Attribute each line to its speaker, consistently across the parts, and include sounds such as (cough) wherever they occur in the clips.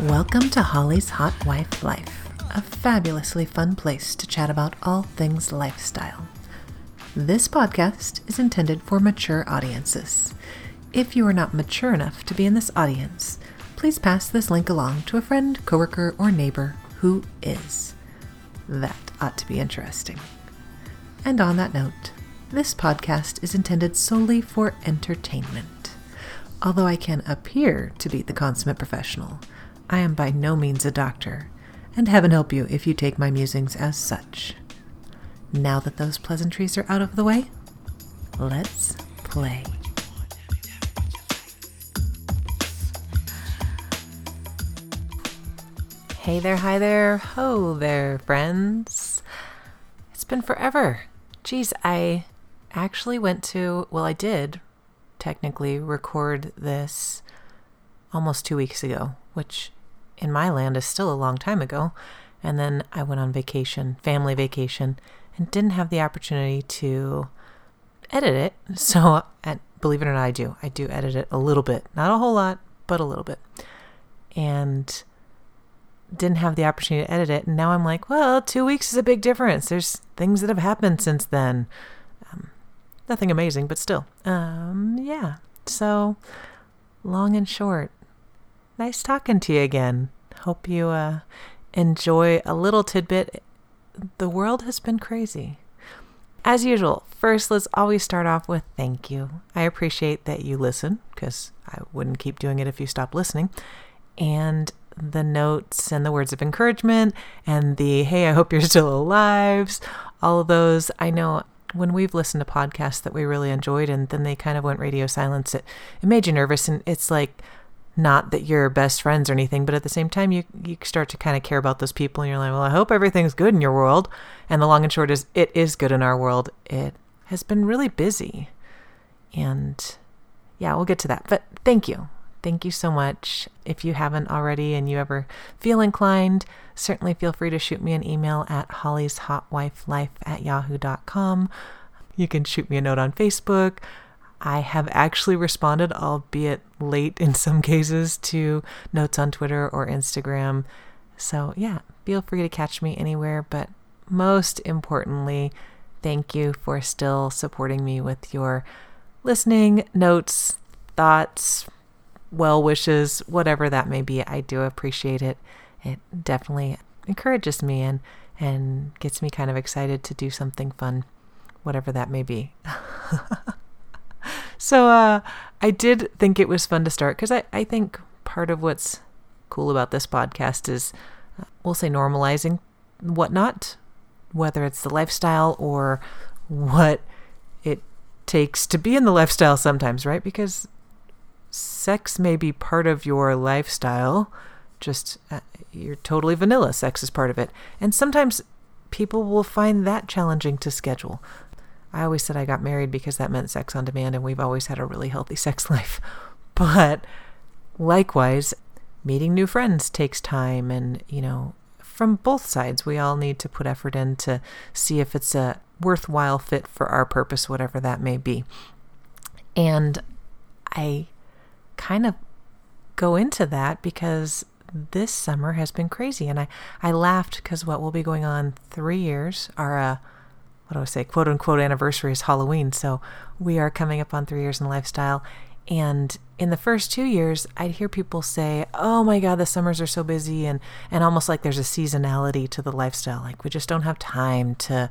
Speaker 1: Welcome to Holly's Hot Wife Life, a fabulously fun place to chat about all things lifestyle. This podcast is intended for mature audiences. If you are not mature enough to be in this audience, please pass this link along to a friend, coworker, or neighbor who is. That ought to be interesting. And on that note, this podcast is intended solely for entertainment. Although I can appear to be the consummate professional, I am by no means a doctor, and heaven help you if you take my musings as such. Now that those pleasantries are out of the way, let's play. Hey there, hi there, ho there, friends. It's been forever. Geez, I actually went to, well, I did technically record this almost two weeks ago, which in my land is still a long time ago. And then I went on vacation, family vacation, and didn't have the opportunity to edit it. (laughs) So, and believe it or not, I do. I do edit it a little bit, not a whole lot, but a little bit. And didn't have the opportunity to edit it. And now I'm like, well, two weeks is a big difference. There's things that have happened since then. Um, nothing amazing, but still. Um, yeah. So, long and short, nice talking to you again. Hope you uh, enjoy a little tidbit. The world has been crazy. As usual, first, let's always start off with thank you. I appreciate that you listen because I wouldn't keep doing it if you stopped listening. And the notes and the words of encouragement and the hey, I hope you're still alive, all of those. I know when we've listened to podcasts that we really enjoyed and then they kind of went radio silence, it, it made you nervous. And it's like, not that you're best friends or anything, but at the same time, you, you start to kind of care about those people and you're like, well, I hope everything's good in your world. And the long and short is, it is good in our world. It has been really busy. And yeah, we'll get to that. But thank you. Thank you so much. If you haven't already and you ever feel inclined, certainly feel free to shoot me an email at Holly's Hot Wife Life at yahoo.com. You can shoot me a note on Facebook. I have actually responded, albeit late in some cases, to notes on Twitter or Instagram. So, yeah, feel free to catch me anywhere. But most importantly, thank you for still supporting me with your listening, notes, thoughts, well wishes, whatever that may be. I do appreciate it. It definitely encourages me and and gets me kind of excited to do something fun, whatever that may be. (laughs) so uh, I did think it was fun to start because I, I think part of what's cool about this podcast is uh, we'll say normalizing whatnot, whether it's the lifestyle or what it takes to be in the lifestyle sometimes, right? Because sex may be part of your lifestyle, just uh, you're totally vanilla. Sex is part of it. And sometimes people will find that challenging to schedule. I always said I got married because that meant sex on demand, and we've always had a really healthy (laughs) sex life. But likewise, meeting new friends takes time, and you know, from both sides, we all need to put effort in to see if it's a worthwhile fit for our purpose, whatever that may be. And I kind of go into that because this summer has been crazy. And I, I laughed because what will be going on three years, our, uh, what do I say, quote unquote anniversary is Halloween. So we are coming up on three years in lifestyle. And in the first two years, I'd hear people say, "Oh my God, the summers are so busy," and and almost like there's a seasonality to the lifestyle. Like we just don't have time to,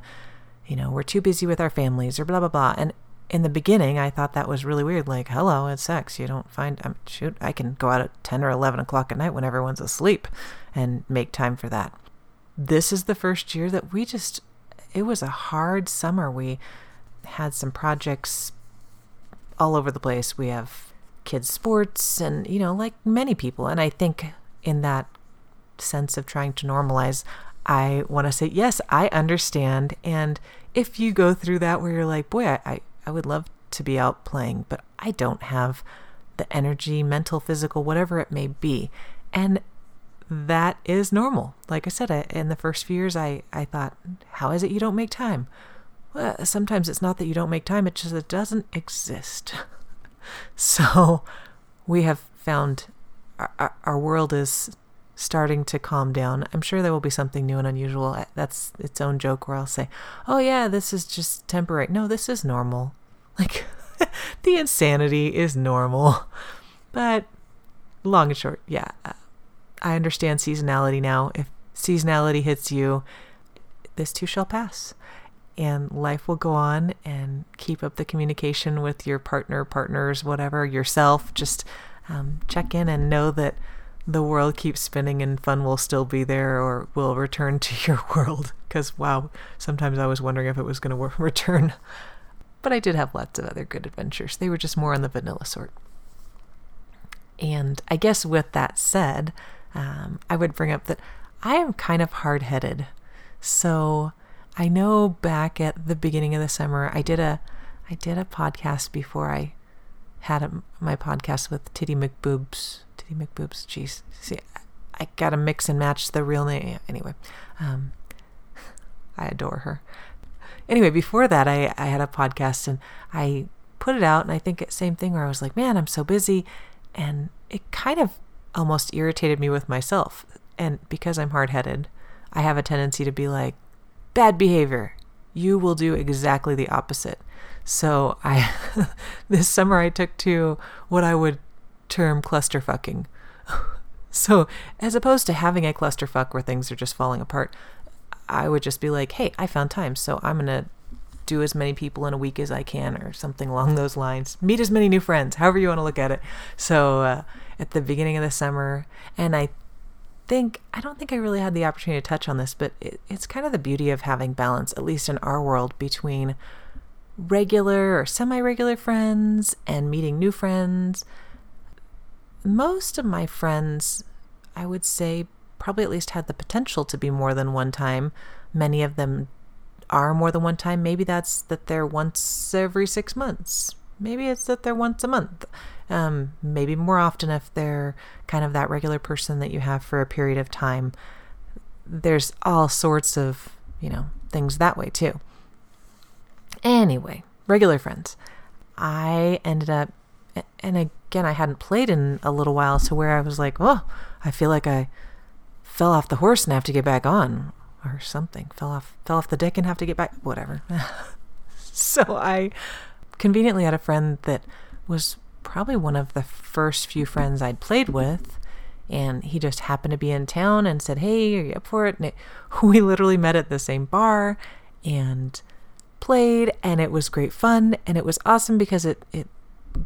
Speaker 1: you know, we're too busy with our families or blah blah blah. And in the beginning, I thought that was really weird. Like, hello, it's sex. You don't find, um, shoot, I can go out at 10 or 11 o'clock at night when everyone's asleep and make time for that. This is the first year that we just, it was a hard summer. We had some projects all over the place. We have kids' sports and, you know, like many people. And I think in that sense of trying to normalize, I want to say, yes, I understand. And if you go through that where you're like, boy, I, I would love to be out playing, but I don't have the energy, mental, physical, whatever it may be. And that is normal. Like I said, I, in the first few years, I, I thought, how is it you don't make time? Well, sometimes it's not that you don't make time, it's just it doesn't exist. (laughs) so we have found our, our world is starting to calm down. I'm sure there will be something new and unusual. That's its own joke where I'll say, "Oh yeah, this is just temporary." No, this is normal. (laughs) Like (laughs) the insanity is normal. But long and short, yeah. Uh, I understand seasonality now. If seasonality hits you, this too shall pass. And life will go on and keep up the communication with your partner, partners, whatever, yourself. Just um, check in and know that the world keeps spinning and fun will still be there or will return to (laughs) your world. Because, wow, sometimes I was wondering if it was going (laughs) to return. But I did have lots of other good adventures. They were just more on the vanilla sort. And I guess with that said, um, I would bring up that I am kind of hard headed. So I know back at the beginning of the summer, I did a I did a podcast before I had a, my podcast with Titty McBoobs Titty McBoobs. Jeez, see, I, gotta mix and match the real name. Anyway, um, (laughs) I adore her. Anyway, before that, I, I had a podcast and I put it out, and I think it's same thing where I was like, man, I'm so busy, and it kind of almost irritated me with myself. And because I'm hard headed, I have a tendency to be like, bad behavior. You will do exactly the opposite. So I, (laughs) this summer, I took to what I would term cluster fucking. (laughs) so, as opposed to having a clusterfuck where things are just falling apart, I would just be like, hey, I found time, so I'm going to do as many people in a week as I can, or something along those lines. Meet as many new friends, however you want to look at it. So, uh, at the beginning of the summer, and I think, I don't think I really had the opportunity to touch on this, but it, it's kind of the beauty of having balance, at least in our world, between regular or semi regular friends and meeting new friends most of my friends, I would say, probably at least had the potential to be more than one time. Many of them are more than one time. Maybe that's that they're once every six months. Maybe it's that they're once a month. Um, maybe more often if they're kind of that regular person that you have for a period of time. There's all sorts of, you know, things that way too. Anyway, regular friends. I ended up and again, I hadn't played in a little while, so where I was like, oh, I feel like I fell off the horse and have to get back on, or something. Fell off, fell off the deck and have to get back. Whatever. (laughs) so I conveniently had a friend that was probably one of the first few friends I'd played with. And he just happened to be in town and said, Hey, are you up for it? And it, (laughs) we literally met at the same bar and played, and it was great fun. And it was awesome because it, it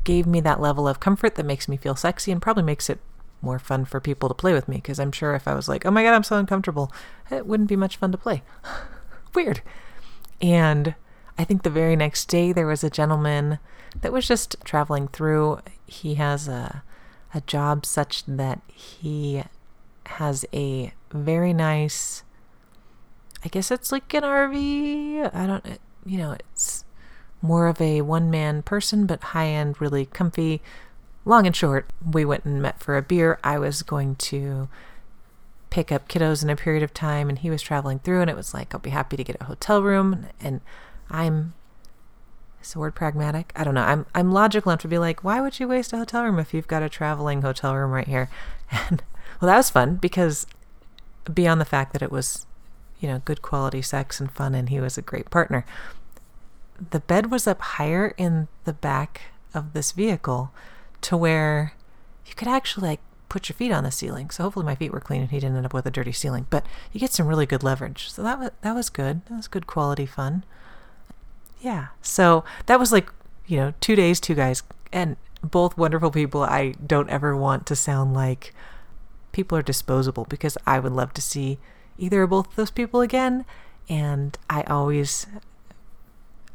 Speaker 1: gave me that level of comfort that makes me feel sexy and probably makes it more fun for people to play with me because I'm sure if I was like, oh my god, I'm so uncomfortable, it wouldn't be much fun to play. (laughs) Weird. And I think the very next day there was a gentleman that was just traveling through. He has a a job such that he has a very nice I guess it's like an RV. I don't you know, it's more of a one man person, but high end, really comfy. Long and short, we went and met for a beer. I was going to pick up kiddos in a period of time, and he was traveling through, and it was like, I'll be happy to get a hotel room. And I'm, is the word pragmatic? I don't know. I'm, I'm logical enough to be like, why would you waste a hotel room if you've got a traveling hotel room right here? (laughs) And well, that was fun because beyond the fact that it was, you know, good quality sex and fun, and he was a great partner the bed was up higher in the back of this vehicle to where you could actually like put your feet on the ceiling. So hopefully my feet were clean and he didn't end up with a dirty ceiling. But you get some really good leverage. So that was that was good. That was good quality fun. Yeah. So that was like, you know, two days, two guys, and both wonderful people. I don't ever want to sound like people are disposable because I would love to see either or both of those people again. And I always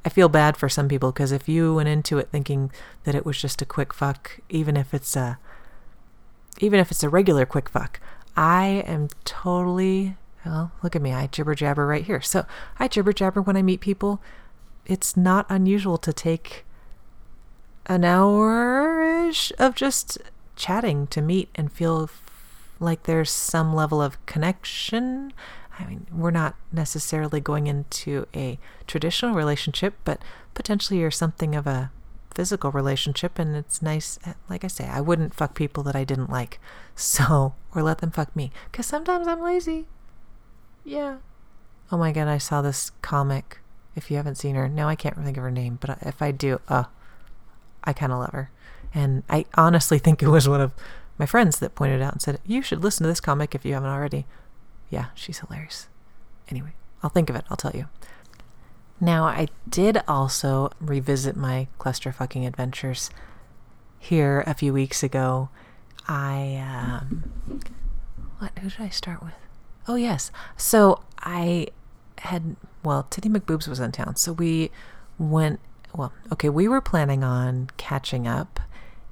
Speaker 1: I feel bad for some people because if you went into it thinking that it was just a quick fuck, even if it's a even if it's a regular quick fuck, I am totally well, look at me, I jibber jabber right here. So I jibber jabber when I meet people. It's not unusual to take an hour ish of just chatting to meet and feel like there's some level of connection I mean, we're not necessarily going into a traditional relationship, but potentially you're something of a physical relationship and it's nice like i say i wouldn't fuck people that i didn't like (laughs) so or let them fuck me because sometimes i'm lazy. Yeah. Oh my god i saw this comic if you haven't seen her now i can't think of her name but if i do uh i kind of love her. And i honestly think it was one of my friends that pointed out and said you should listen to this comic if you haven't already yeah she's hilarious anyway i'll think of it i'll tell you now, I did also revisit my clusterfucking adventures here a few weeks ago. I, um, what, who did I start with? Oh, yes. So I had, well, Titty McBoobs was in town. So we went, well, okay, we were planning on catching up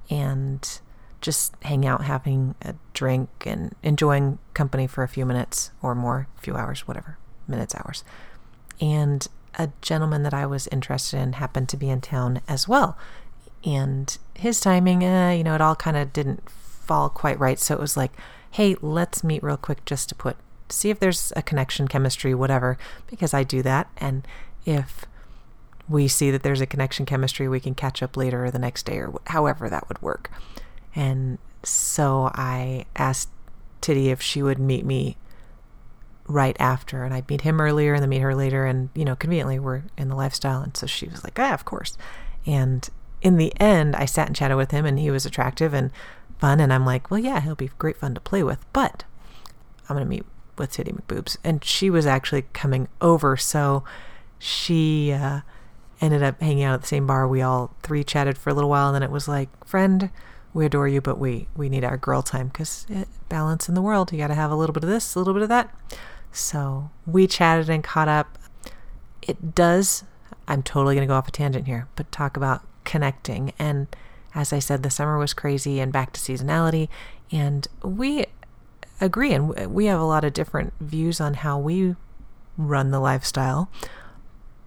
Speaker 1: and just hang out, having a drink, and enjoying company for a few minutes or more, a few hours, whatever, minutes, hours. And a gentleman that I was interested in happened to be in town as well. And his timing, uh, you know, it all kind of didn't fall quite right. So it was like, hey, let's meet real quick just to put, see if there's a connection, chemistry, whatever, because I do that. And if we see that there's a connection, chemistry, we can catch up later or the next day or however that would work. And so I asked Titty if she would meet me right after and I'd meet him earlier and then meet her later and you know conveniently we're in the lifestyle and so she was like ah of course. And in the end I sat and chatted with him and he was attractive and fun and I'm like well yeah he'll be great fun to play with but I'm gonna meet with Titty McBoobs. And she was actually coming over so she uh, ended up hanging out at the same bar we all three chatted for a little while and then it was like friend we adore you but we we need our girl time because balance in the world you got to have a little bit of this a little bit of that so we chatted and caught up. It does, I'm totally going to go off a tangent here, but talk about connecting. And as I said, the summer was crazy and back to seasonality. And we agree, and we have a lot of different views on how we run the lifestyle.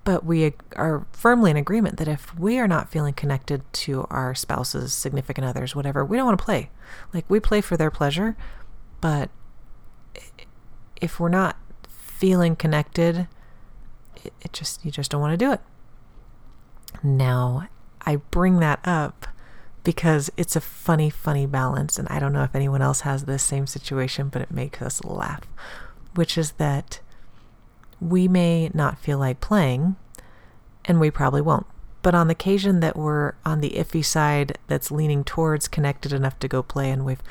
Speaker 1: But we are firmly in agreement that if we are not feeling connected to our spouses, significant others, whatever, we don't want to play. Like we play for their pleasure, but if we're not feeling connected, it, it just you just don't want to do it. Now, I bring that up because it's a funny, funny balance, and I don't know if anyone else has this same situation, but it makes us laugh. Which is that we may not feel like playing, and we probably won't. But on the occasion that we're on the iffy side that's leaning towards connected enough to go play, and we've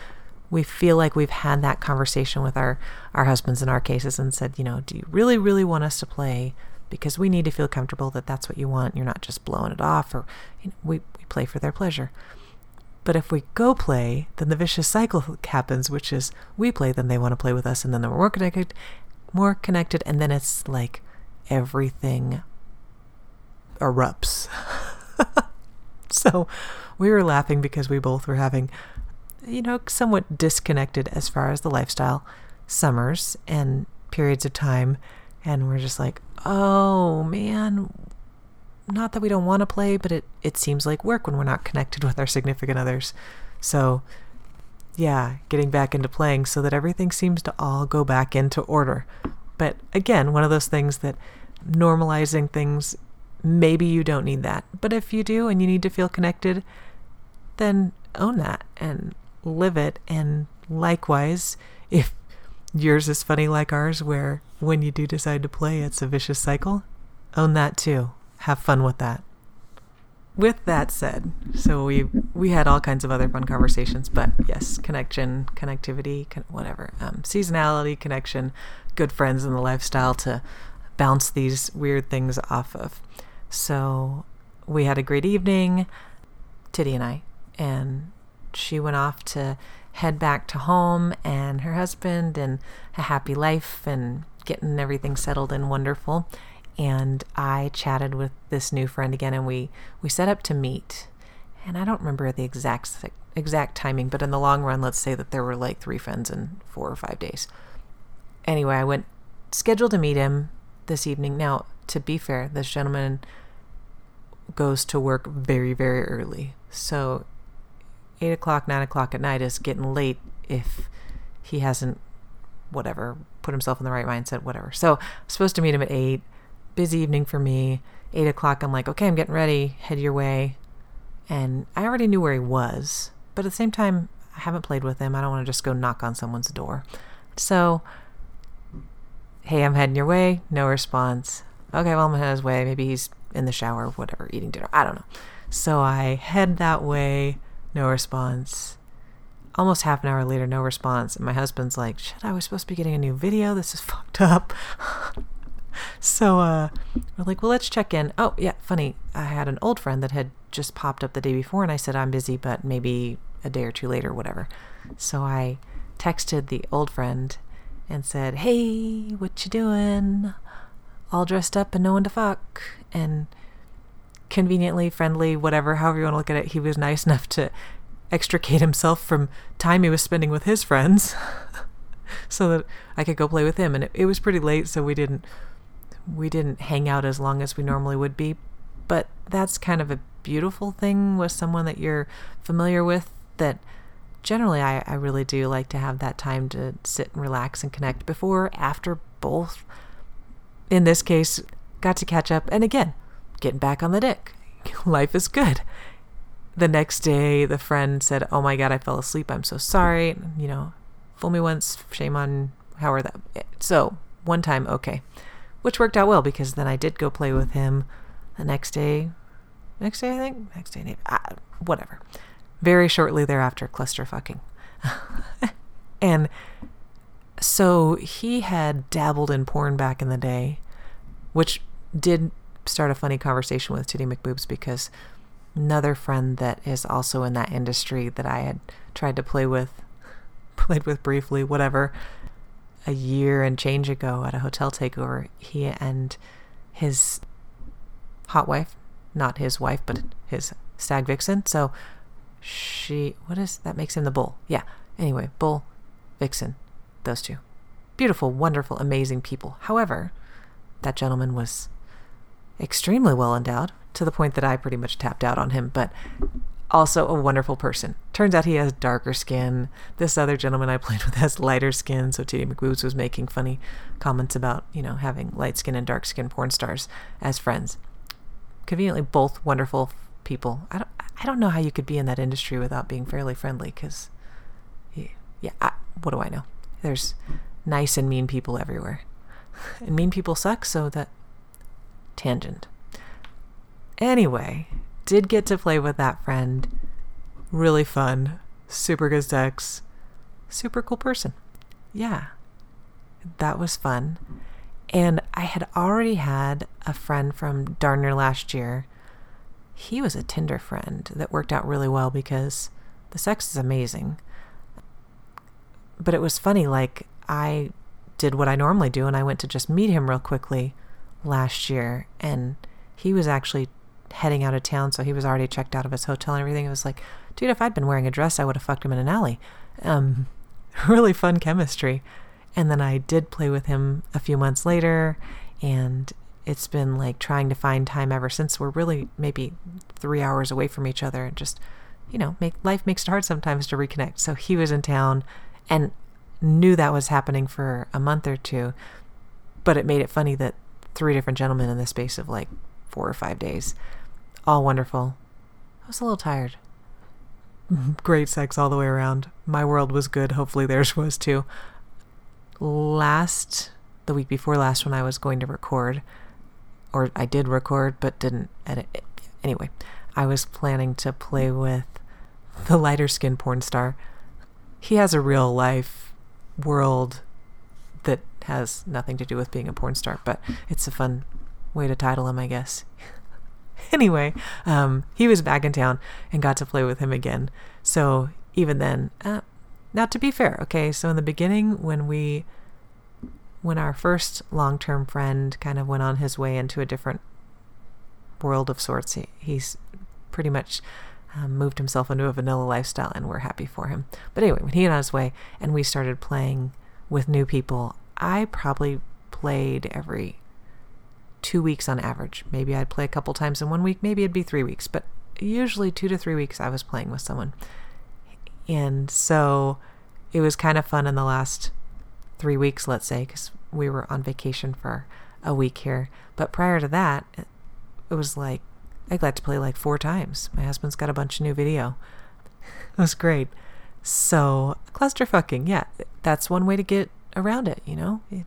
Speaker 1: we feel like we've had that conversation with our, our husbands in our cases and said, you know, do you really, really want us to play? Because we need to feel comfortable that that's what you want. You're not just blowing it off, or you know, we, we play for their pleasure. But if we go play, then the vicious cycle happens, which is we play, then they want to play with us, and then we're more connected, more connected, and then it's like everything erupts. (laughs) so we were laughing because we both were having you know, somewhat disconnected as far as the lifestyle summers and periods of time. And we're just like, oh man, not that we don't want to play, but it, it seems like work when we're not connected (laughs) with our significant others. So, yeah, getting back into playing so that everything seems to all go back into order. But again, one of those things that normalizing things, maybe you don't need that. But if you do and you need to feel connected, then own that and live it. And likewise, if yours is funny like ours, where when you do decide to play, it's a vicious cycle, own that too. Have fun with that. With that said, so we we had all kinds of other fun conversations, but yes, connection, connectivity, con- whatever, um, seasonality, connection, good friends in the lifestyle to bounce these weird things off of. So we had a great evening, Titty and I, and she went off to head back to home and her husband and a happy life and getting everything settled and wonderful. And I chatted with this new friend again and we, we set up to meet. And I don't remember the exact exact timing, but in the long run, let's say that there were like three friends in four or five days. Anyway, I went scheduled to meet him this evening. Now, to be fair, this gentleman goes to work very, very early. So eight o'clock, nine o'clock at night is getting late if he hasn't, whatever, put himself in the right mindset, whatever. So I'm supposed to meet him at eight. Busy evening for me. Eight o'clock, I'm like, okay, I'm getting ready. Head your way. And I already knew where he was, but at the same time, I haven't played with him. I don't want to just go knock on someone's door. So, hey, I'm heading your way. No response. Okay, well, I'm heading his way. Maybe he's in the shower, whatever, eating dinner. I don't know. So I head that way. No response. Almost half an hour later, no response. And my husband's like, shit, I was supposed to be getting a new video. This is (laughs) fucked up. So uh, we're like, well, let's check in. Oh, yeah, funny. I had an old friend that had just popped up the day before, and I said, I'm busy, but maybe a day or two later, whatever. So I texted the old friend and said, hey, what you doing? All dressed up and no one to fuck. And conveniently, friendly, whatever, however you want to look at it, he was nice (laughs) enough to extricate himself from time he was spending with his friends (laughs) so that I could go play with him. And it, it was pretty late, so we didn't we didn't hang out as long as we normally would be. But that's kind of a beautiful thing with someone that you're familiar with that generally I, I really do like to have that time to sit and relax and connect before, after, both. In this case, got to catch up and again, getting back on the dick. (laughs) Life is good. The next day, the friend said, Oh my God, I fell asleep. I'm so sorry. You know, fool me once, shame on how are that. So, one time, okay which worked out well because then I did go play with him the next day. Next day, I think. Next day, ah, whatever. Very shortly thereafter, cluster fucking. (laughs) and so he had dabbled in porn back in the day, which did start a funny conversation with Titty McBoobs because another friend that is also in that industry that I had tried to play with, (laughs) played with briefly, whatever, a year and change ago at a hotel takeover, he and his hot wife, not his wife, but his stag vixen. So she, what is that? Makes him the bull. Yeah. Anyway, bull, vixen, those two. Beautiful, wonderful, amazing people. However, that gentleman was extremely well endowed to the point that I pretty much tapped out on him. But also a wonderful person. Turns out he has darker skin. This other gentleman I played (laughs) with has lighter skin, so Titty McBoobs was making funny comments about, you know, having light skin and dark skin porn stars as friends. Conveniently, both wonderful people. I don't, I don't know how you could be in that industry without being fairly friendly, because, yeah, I, what do I know? There's nice and mean people everywhere. And mean people suck, so that tangent. Anyway, did get to play with that friend. Really fun. Super good sex. Super cool person. Yeah. That was fun. And I had already had a friend from darn near last year. He was a Tinder friend that worked out really well because the sex is amazing. But it was funny, like, I did what I normally do and I went to just meet him real quickly last year. And he was actually heading out of town, so he was already checked out of his hotel and everything. It was like, dude, if I'd been wearing a dress, I would have fucked him in an alley. Um, (laughs) really fun chemistry. And then I did play with him a few months later, and it's been like trying to find time ever since. We're really maybe three hours away from each other, and just, you know, make life makes it hard sometimes to reconnect. So he was in town, and knew that was happening for a month or two, but it made it funny that three different gentlemen in the space of like four or five days all wonderful. I was a little tired. (laughs) Great sex all the way around. My world was good. Hopefully theirs (laughs) was too. Last, the week before last, when I was going to record, or I did record but didn't edit it. Anyway, I was planning to play with the lighter skinned porn star. He has a real life world that has nothing to do with being a porn star, but it's a fun way to title him, I guess. (laughs) (laughs) anyway, um, he was back in town and got to play with him again. So even then, uh, now to be fair, okay, so in the beginning when we, when our first long-term friend kind of went on his way into a different world of sorts, he, he's pretty much um, moved himself into a vanilla lifestyle, and we're happy for him. But anyway, when he went on his way and we started playing with new people, I probably played every two weeks on average. Maybe I'd play a couple times in one week, maybe it'd be three weeks, but usually two to three weeks I was playing with someone. And so it was kind of fun in the last three weeks, let's say, because we were on vacation for a week here. But prior to that, it was like I got to play like four times. My husband's got a bunch of new video. (laughs) it was great. So, cluster fucking, yeah, that's one way to get around it, you know? It,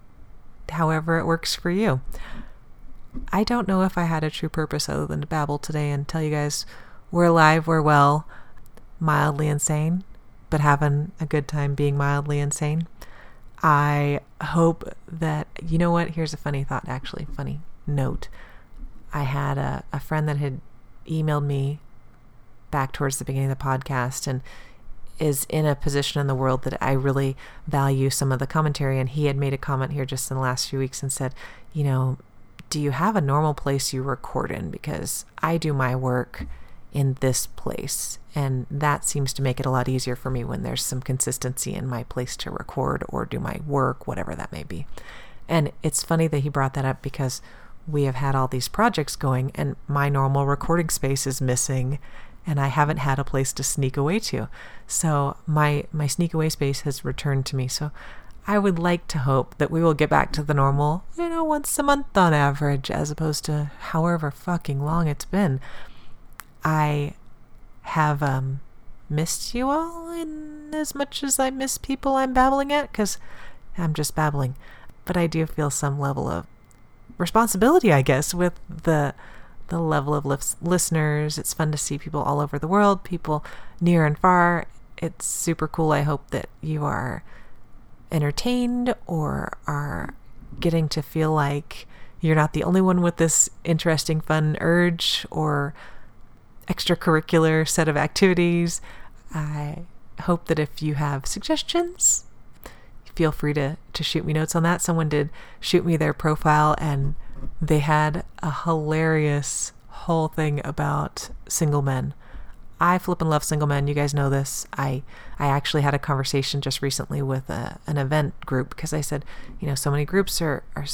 Speaker 1: however, it works for you. I don't know if I had a true purpose other than to babble today and tell you guys we're alive, we're well, mildly insane, but having a good time being mildly insane. I hope that, you know what? Here's a funny thought, actually, funny note. I had a, a friend that had emailed me back towards the beginning of the podcast and is in a position in the world that I really value some of the commentary. And he had made a comment here just in the last few weeks and said, you know, do you have a normal place you record in? Because I do my work in this place. And that seems to make it a lot easier for me when there's some consistency in my place to record or do my work, whatever that may be. And it's funny that he brought that up because we have had all these projects going and my normal recording space is missing and I haven't had a place to sneak away to. So my my sneak away space has returned to me. So I would like to hope that we will get back to the normal, you know, once a month on average, as opposed to however fucking long it's been. I have um, missed you all in as much as I miss people I'm babbling at, because I'm just babbling. But I do feel some level of responsibility, I guess, with the the level of listeners. It's fun to see people all over the world, people near and far. It's super cool. I hope that you are entertained or are getting to feel like you're not the only one with this interesting, fun urge or extracurricular set of activities. I hope that if you have suggestions, feel free to, to shoot me notes on that. Someone did shoot me their profile and they had a hilarious whole thing about single men. I flip and love single men. You guys know this. I I actually had a conversation just recently with a, an event group because I said, you know, so many groups are are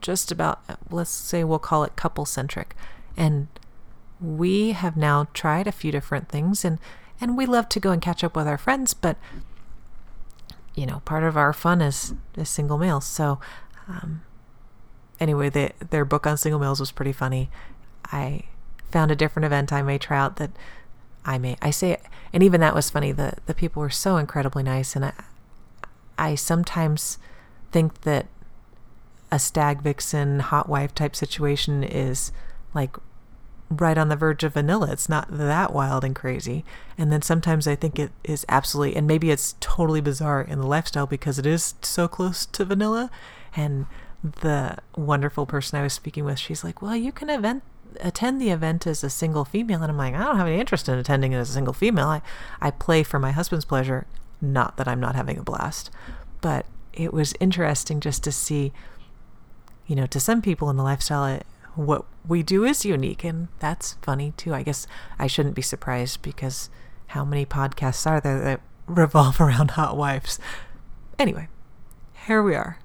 Speaker 1: just about let's say we'll call it couple centric, and we have now tried a few different things and and we love to go and catch up with our friends, but you know, part of our fun is is single males. So um, anyway, they, their book on single males was pretty funny. I found a different event I may try out that I may I say and even that was funny. The the people were so incredibly nice and I I sometimes think that a stag vixen hot wife type situation is like right on the verge of vanilla. It's not that wild and crazy. And then sometimes I think it is absolutely and maybe it's totally bizarre in the lifestyle because it is so close to vanilla and the wonderful person I was speaking with, she's like, "Well, you can event attend the event as a single female and i'm like i don't have any interest in attending it as a single female. I, I play for my husband's pleasure. Not that i'm not having a blast. But it was interesting just to see you know to some people in the lifestyle it, what we do is unique and that's funny too. I guess i shouldn't be surprised because how many podcasts are there that (laughs) revolve around hot wives? Anyway here we are.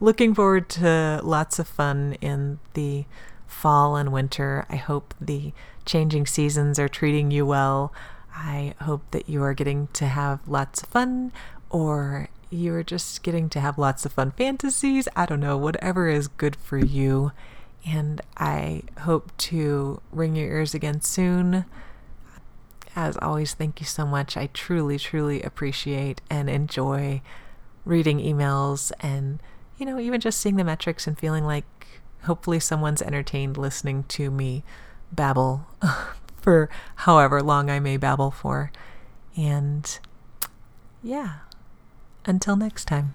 Speaker 1: Looking forward to lots of fun in the fall and winter. I hope the changing seasons are treating you well. I hope that you are getting to have lots of fun or you're just getting to have lots of fun fantasies. I don't know, whatever is good for you. And I hope to ring your ears again soon. As always, thank you so much. I truly, truly appreciate and enjoy reading emails and, you know, even just seeing the metrics and feeling like hopefully someone's entertained listening to me babble (laughs) for however long I may babble for. And yeah, until next time.